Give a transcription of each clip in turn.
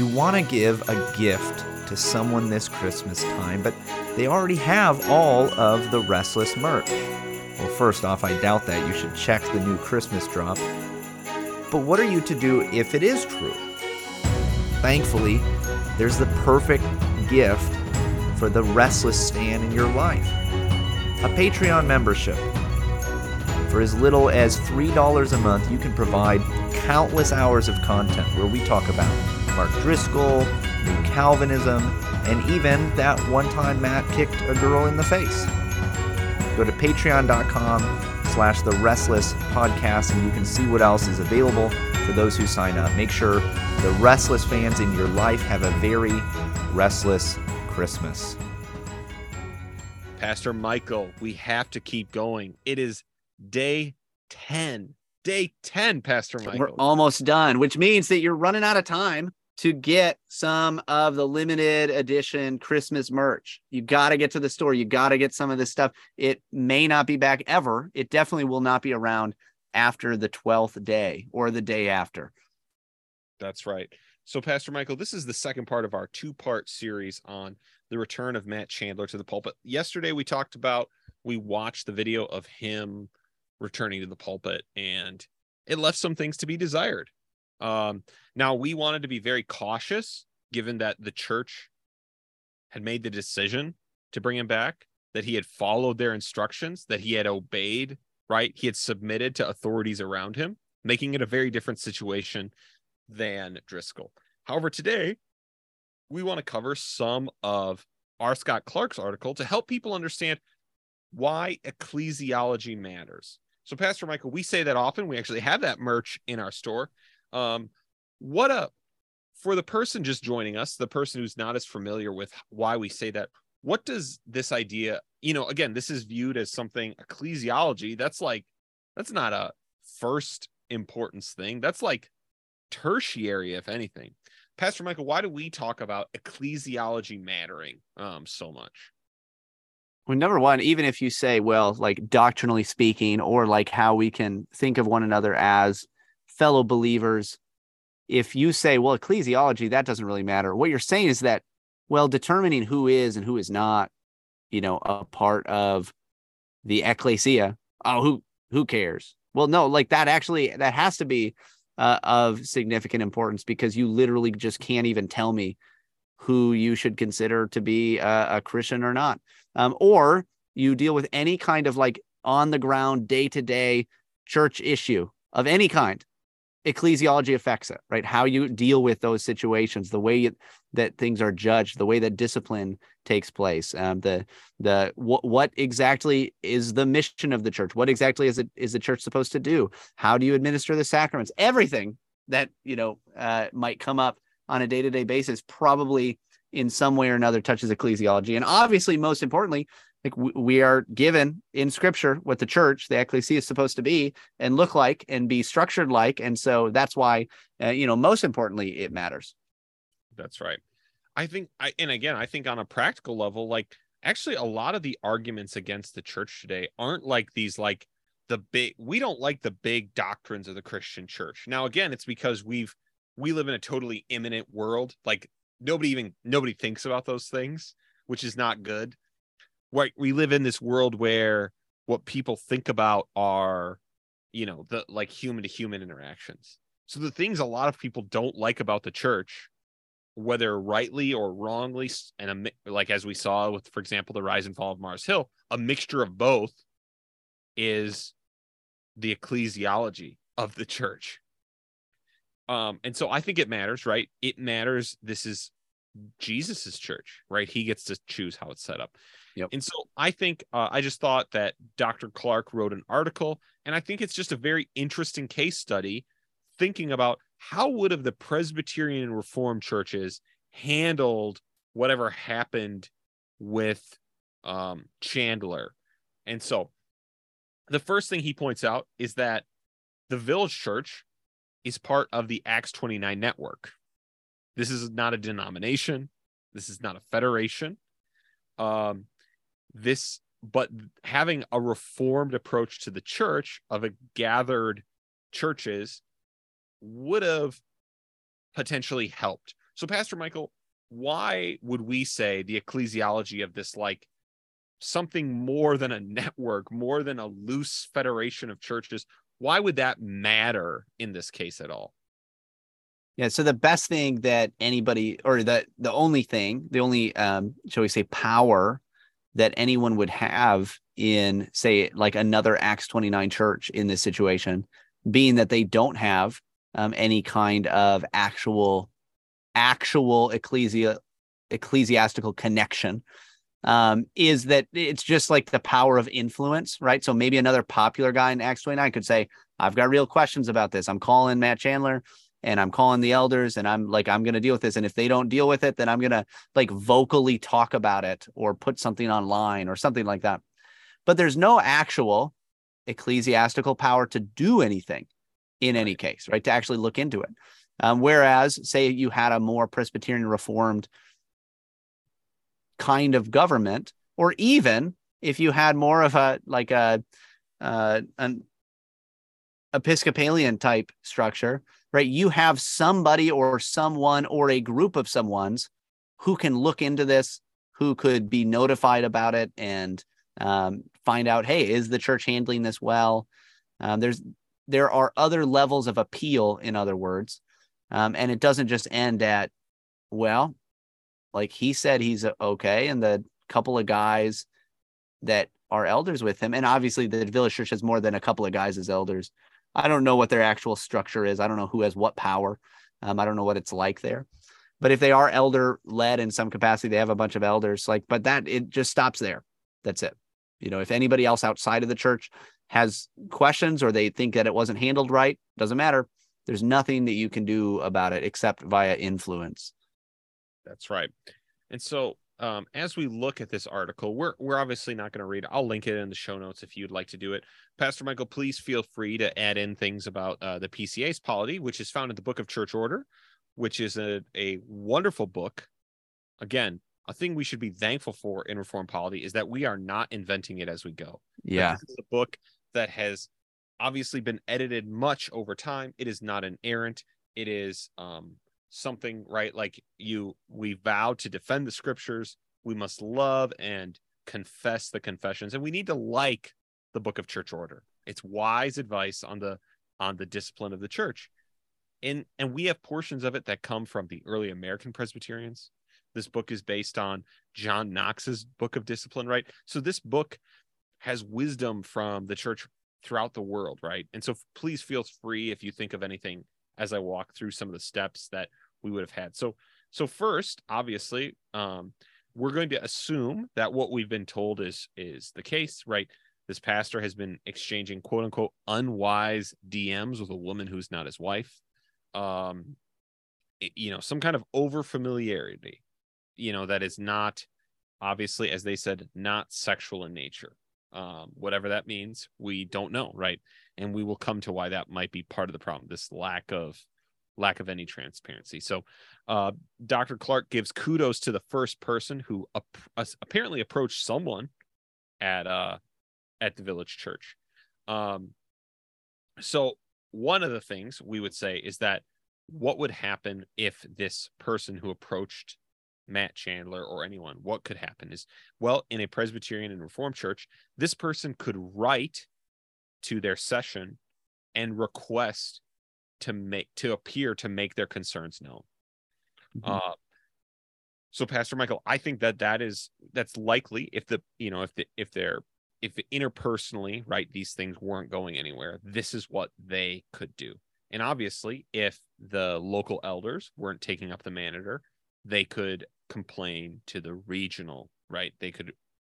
You want to give a gift to someone this Christmas time, but they already have all of the Restless merch. Well, first off, I doubt that. You should check the new Christmas drop. But what are you to do if it is true? Thankfully, there's the perfect gift for the restless stand in your life a Patreon membership. For as little as $3 a month, you can provide countless hours of content where we talk about Mark Driscoll, New Calvinism, and even that one time Matt kicked a girl in the face. Go to patreon.com slash the restless podcast and you can see what else is available for those who sign up. Make sure the restless fans in your life have a very restless Christmas. Pastor Michael, we have to keep going. It is day 10. Day 10, Pastor Michael. We're almost done, which means that you're running out of time to get some of the limited edition Christmas merch. You got to get to the store. You got to get some of this stuff. It may not be back ever. It definitely will not be around after the 12th day or the day after. That's right. So, Pastor Michael, this is the second part of our two part series on the return of Matt Chandler to the pulpit. Yesterday, we talked about, we watched the video of him returning to the pulpit, and it left some things to be desired. Um, now, we wanted to be very cautious given that the church had made the decision to bring him back, that he had followed their instructions, that he had obeyed, right? He had submitted to authorities around him, making it a very different situation than Driscoll. However, today we want to cover some of R. Scott Clark's article to help people understand why ecclesiology matters. So, Pastor Michael, we say that often. We actually have that merch in our store. Um, what a for the person just joining us, the person who's not as familiar with why we say that, what does this idea, you know, again, this is viewed as something ecclesiology. That's like, that's not a first importance thing. That's like tertiary, if anything. Pastor Michael, why do we talk about ecclesiology mattering um, so much? Well, number one, even if you say, well, like doctrinally speaking, or like how we can think of one another as fellow believers, if you say, well, ecclesiology, that doesn't really matter. What you're saying is that, well, determining who is and who is not, you know, a part of the ecclesia, oh, who who cares? Well, no, like that actually that has to be uh, of significant importance because you literally just can't even tell me who you should consider to be a, a Christian or not. Um, or you deal with any kind of like on the ground, day to day church issue of any kind ecclesiology affects it, right? How you deal with those situations, the way you, that things are judged, the way that discipline takes place, um, the the what what exactly is the mission of the church? What exactly is it is the church supposed to do? How do you administer the sacraments? Everything that you know uh, might come up on a day to day basis probably in some way or another touches ecclesiology, and obviously, most importantly, like we are given in scripture what the church the ecclesia is supposed to be and look like and be structured like. And so that's why uh, you know most importantly it matters. That's right. I think i and again i think on a practical level like actually a lot of the arguments against the church today aren't like these like the big we don't like the big doctrines of the christian church. Now again it's because we've we live in a totally immanent world. Like nobody even nobody thinks about those things which is not good right we live in this world where what people think about are you know the like human to human interactions. So the things a lot of people don't like about the church whether rightly or wrongly and a, like as we saw with for example the rise and fall of mars hill a mixture of both is the ecclesiology of the church. Um and so i think it matters right? It matters. This is jesus's church right he gets to choose how it's set up Yep. And so I think uh, I just thought that Dr. Clark wrote an article, and I think it's just a very interesting case study thinking about how would have the Presbyterian and Reformed churches handled whatever happened with um, Chandler. And so the first thing he points out is that the Village Church is part of the Acts 29 network. This is not a denomination. This is not a federation. Um, this but having a reformed approach to the church of a gathered churches would have potentially helped So, Pastor Michael, why would we say the ecclesiology of this like something more than a network, more than a loose federation of churches? Why would that matter in this case at all? Yeah. So the best thing that anybody, or the the only thing, the only, um, shall we say, power that anyone would have in, say, like another Acts twenty nine church in this situation, being that they don't have um, any kind of actual, actual ecclesia, ecclesiastical connection, um, is that it's just like the power of influence, right? So maybe another popular guy in Acts twenty nine could say, "I've got real questions about this. I'm calling Matt Chandler." And I'm calling the elders and I'm like, I'm going to deal with this. And if they don't deal with it, then I'm going to like vocally talk about it or put something online or something like that. But there's no actual ecclesiastical power to do anything in any case, right? To actually look into it. Um, whereas, say you had a more Presbyterian Reformed kind of government, or even if you had more of a like a uh, an Episcopalian type structure, right? You have somebody or someone or a group of someone's who can look into this, who could be notified about it and um, find out, hey, is the church handling this well? Um, there's there are other levels of appeal, in other words, um, and it doesn't just end at, well, like he said he's okay, and the couple of guys that are elders with him, and obviously the village church has more than a couple of guys as elders. I don't know what their actual structure is. I don't know who has what power. Um, I don't know what it's like there. But if they are elder led in some capacity, they have a bunch of elders. Like, but that it just stops there. That's it. You know, if anybody else outside of the church has questions or they think that it wasn't handled right, doesn't matter. There's nothing that you can do about it except via influence. That's right. And so um, as we look at this article, we're we're obviously not going to read. I'll link it in the show notes if you'd like to do it. Pastor Michael, please feel free to add in things about uh, the PCA's polity, which is found in the Book of Church Order, which is a a wonderful book. Again, a thing we should be thankful for in Reformed polity is that we are not inventing it as we go. Yeah, this is a book that has obviously been edited much over time. It is not an errant. It is um, something right? Like you we vow to defend the scriptures. We must love and confess the confessions. And we need to like the book of church order. It's wise advice on the on the discipline of the church. And and we have portions of it that come from the early american presbyterians. This book is based on john knox's book of discipline right? So this book has wisdom from the church throughout the world right? And so please feel free if you think of anything as I walk through some of the steps that we would have had. So, so first, obviously, um, we're going to assume that what we've been told is is the case, right? This pastor has been exchanging quote unquote unwise DMs with a woman who's not his wife. Um, it, you know, some kind of over familiarity, you know, that is not obviously, as they said, not sexual in nature. Um, whatever that means, we don't know, right? And we will come to why that might be part of the problem. This lack of lack of any transparency. So, uh, Dr. Clark gives kudos to the first person who ap- apparently approached someone at uh, at the village church. Um, so, one of the things we would say is that what would happen if this person who approached Matt Chandler or anyone, what could happen is, well, in a Presbyterian and Reformed church, this person could write to their session and request to make to appear to make their concerns known. Mm-hmm. Uh, so, Pastor Michael, I think that that is that's likely if the you know if the if they're if interpersonally right these things weren't going anywhere, this is what they could do. And obviously, if the local elders weren't taking up the manager, they could complain to the regional, right? They could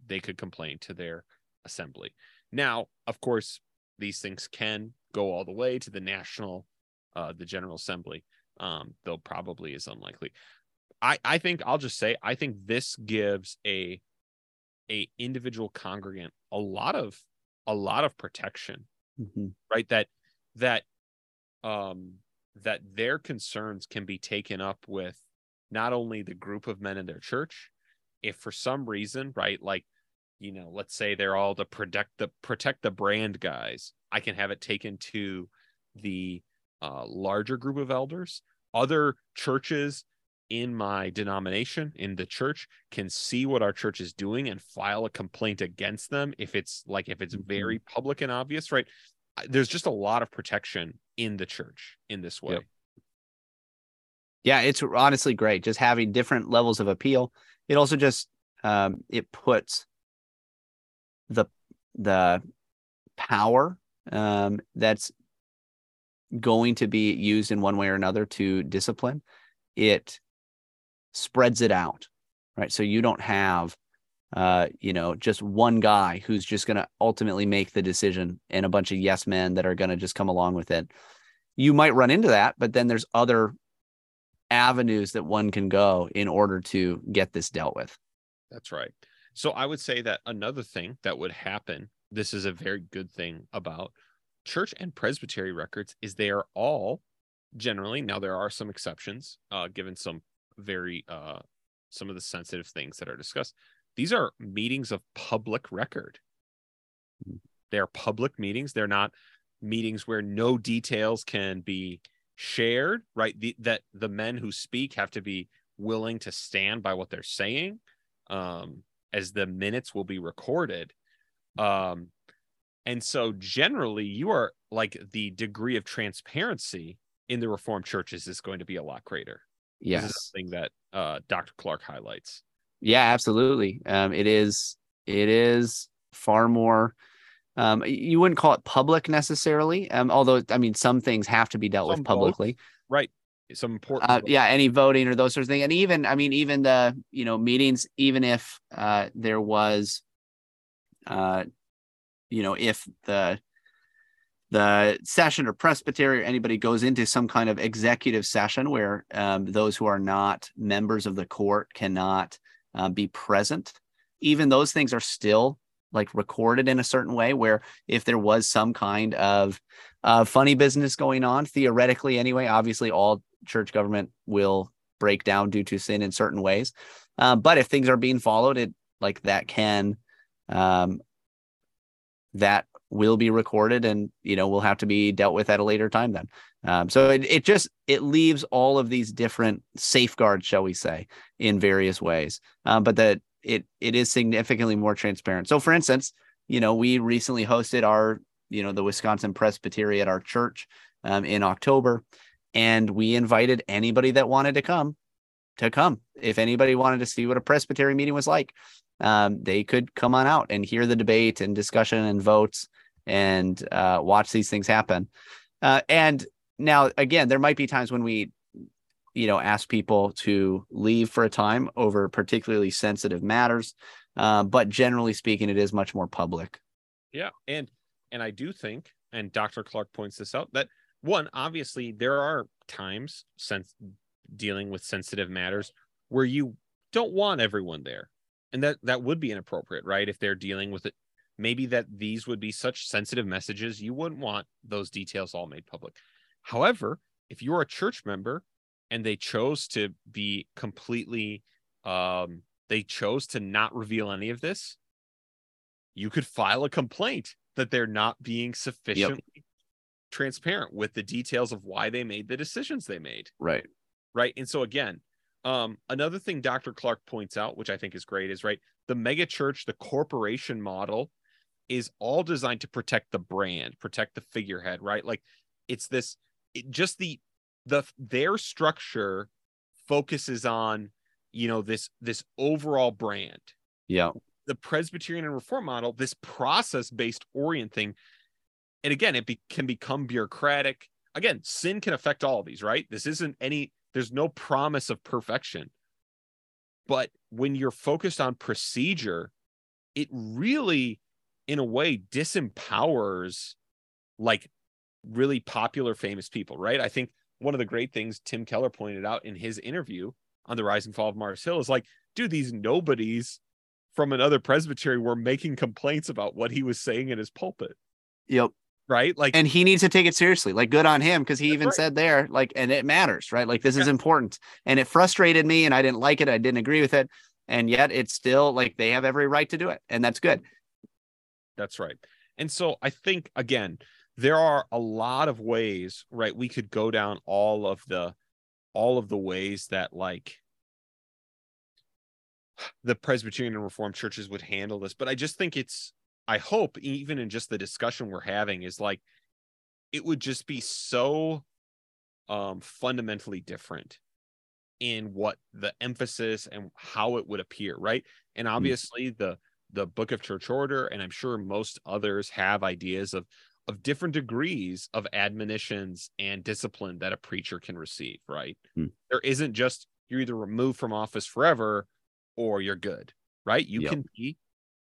they could complain to their assembly. Now, of course, these things can go all the way to the national, uh, the General Assembly, um, though probably is unlikely. I I think I'll just say I think this gives a a individual congregant a lot of a lot of protection, mm-hmm. right? That that um that their concerns can be taken up with not only the group of men in their church, if for some reason, right, like you know, let's say they're all the protect the protect the brand guys, I can have it taken to the uh, larger group of elders. Other churches in my denomination in the church can see what our church is doing and file a complaint against them if it's like if it's very public and obvious right there's just a lot of protection in the church in this way Yep. Yeah, it's honestly great just having different levels of appeal. It also just um, it puts the the power um, that's going to be used in one way or another to discipline. It spreads it out, right? So you don't have uh, you know, just one guy who's just going to ultimately make the decision and a bunch of yes men that are going to just come along with it. You might run into that, but then there's other avenues that one can go in order to get this dealt with. That's right. So I would say that another thing that would happen, this is a very good thing about church and presbytery records, is they are all generally, now there are some exceptions, uh, given some very uh some of the sensitive things that are discussed. These are meetings of public record. They're public meetings. They're not meetings where no details can be shared, right? The, that the men who speak have to be willing to stand by what they're saying um, as the minutes will be recorded. Um, and so generally, you are like the degree of transparency in the Reformed churches is going to be a lot greater. This Yes. is something that uh, Dr. Clark highlights. Yeah, absolutely. Um, it is it is far more um, you wouldn't call it public necessarily. Um, although I mean some things have to be dealt Some with publicly. Right. Some important. Uh, yeah, any voting or those sorts of things. And even I mean, even the you know, meetings, even if uh there was uh you know, if the the session or presbytery or anybody goes into some kind of executive session where um, those who are not members of the court cannot uh, be present even those things are still like recorded in a certain way where if there was some kind of uh, funny business going on theoretically anyway obviously all church government will break down due to sin in certain ways. Um, but if things are being followed it like that can um, that will be recorded and you know will have to be dealt with at a later time then. Um, so it, it just it leaves all of these different safeguards shall we say in various ways. Um, but that it it is significantly more transparent so for instance you know we recently hosted our you know the wisconsin presbytery at our church um, in october and we invited anybody that wanted to come to come if anybody wanted to see what a presbytery meeting was like um, they could come on out and hear the debate and discussion and votes and uh, watch these things happen. Uh, and now, again, there might be times when we, you know, ask people to leave for a time over particularly sensitive matters. Uh, but generally speaking, it is much more public. Yeah, and and I do think, and Dr. Clark points this out that one, obviously, there are times since dealing with sensitive matters where you don't want everyone there, and that that would be inappropriate, right? If they're dealing with it, maybe that these would be such sensitive messages you wouldn't want those details all made public. However, if you're a church member and they chose to be completely, um, they chose to not reveal any of this, you could file a complaint that they're not being sufficiently transparent with the details of why they made the decisions they made. Right. right? And so again um another thing dr clark points out which i think is great is right the mega church the corporation model is all designed to protect the brand protect the figurehead right? Like it's this it, just the the their structure focuses on you know this this overall brand Yeah. the Presbyterian and Reform model, this process based orient thing, and again, it be, can become bureaucratic. Again, sin can affect all of these, right? This isn't any, there's no promise of perfection. But when you're focused on procedure, it really, in a way, disempowers like really popular, famous people, right? I think one of the great things Tim Keller pointed out in his interview on the rise and fall of Mars Hill is like, dude, these nobodies from another presbytery were making complaints about what he was saying in his pulpit, Yep. right? Like, And he needs to take it seriously. Like, good on him because he even right. said there, like, and it matters, right? Like, this is important. And it frustrated me and I didn't like it. I didn't agree with it. And yet it's still like they have every right to do it. And that's good. That's right. And so I think again, there are a lot of ways, right? We could go down all of the all of the ways that like the Presbyterian and Reformed churches would handle this, but I just think it's I hope even in just the discussion we're having is like it would just be so um fundamentally different in what the emphasis and how it would appear, right? And obviously mm. the the book of church order and I'm sure most others have ideas of of different degrees of admonitions and discipline that a preacher can receive, right? Mm. There isn't just you're either removed from office forever or you're good, right? You yep. can be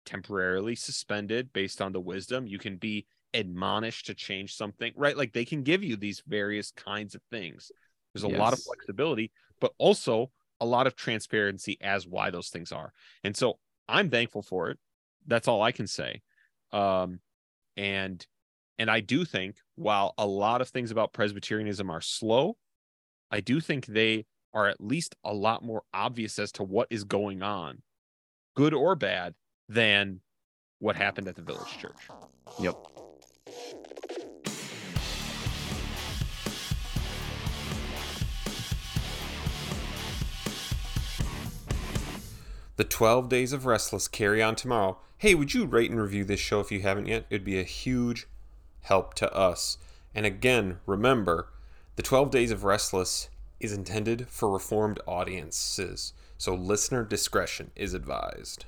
temporarily suspended based on the wisdom. You can be admonished to change something, right? Like they can give you these various kinds of things. There's a yes. lot of flexibility, but also a lot of transparency as why those things are. And so I'm thankful for it. That's all I can say. Um, and and I do think while a lot of things about Presbyterianism are slow, I do think they are at least a lot more obvious as to what is going on, good or bad, than what happened at the village church. Yep. The 12 Days of Restless carry on tomorrow. Hey, would you rate and review this show if you haven't yet? It'd be a huge help to us. And again, remember, the 12 Days of Restless is intended for reformed audiences, so listener discretion is advised.